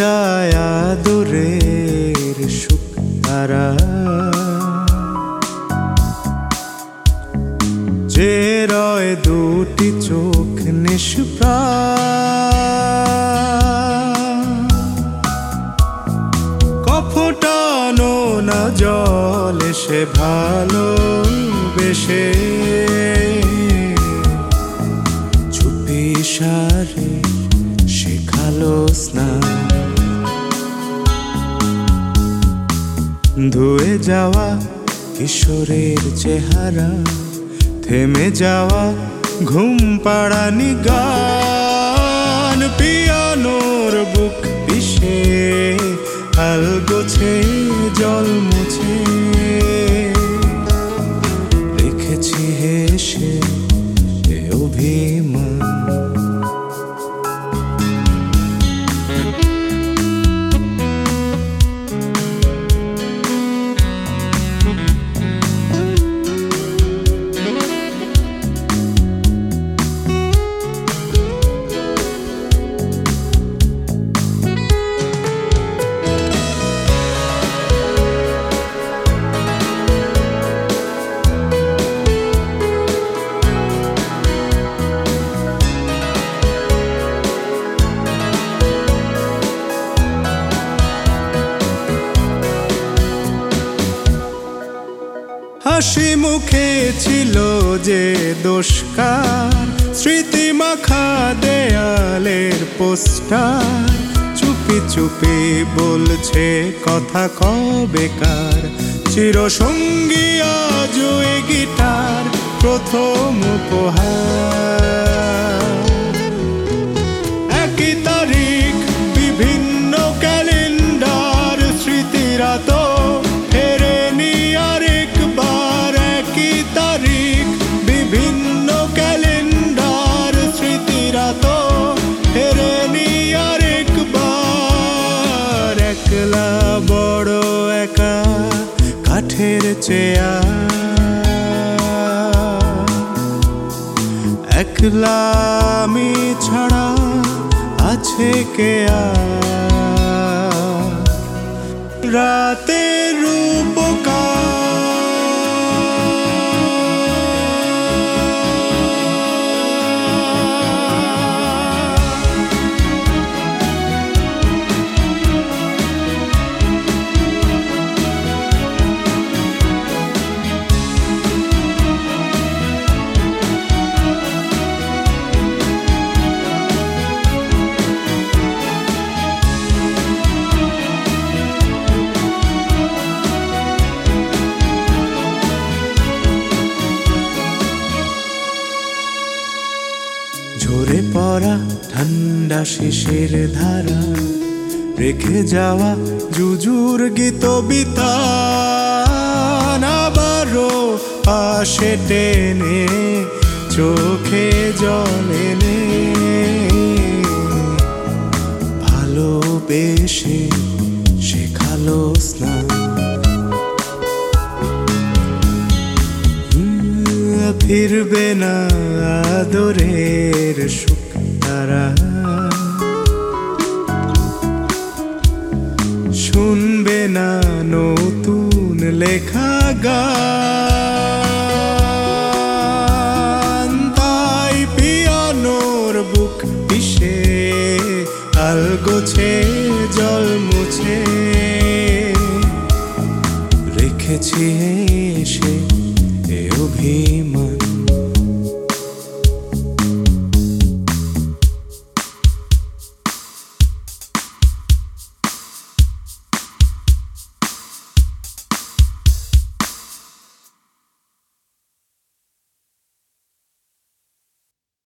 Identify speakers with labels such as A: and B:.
A: যায় আদরের সুখ তারা। যে রয় দুটি চোখ নিষ্প্রাণ কফটানো না জল সে ভালো বেশে চুপি সারে শেখালো স্নান। ধুয়ে যাওয়া কিশোরের চেহারা থেমে যাওয়া ঘুম পাড়ানি গান। পিয়ানোর বুক পিষে হাল হাসি মুখে ছিল যে দোষকার। স্মৃতি মাখা দেয়ালের পোস্টার। চুপি চুপি বলছে কথা কবেকার। চিরসঙ্গী আজ গিটার প্রথম উপহার। কাঠের চেয়ার একলা আমি ছাড়া আছে কে রাতে রাতের ঝরে পড়া ঠান্ডা শিশির ধারা, রেখে যাওয়া জুজুর গীত বিতান পাশে টেনে, চোখে জল এনে। ভালোবেসে শেখালো স্নান ফিরবে না আদরের সুখ তারা। শুনবে না নতুন লেখা গান। তাই পিয়ানোর বুক পিষে, আল গোছে, জল মুছে। রেখেছি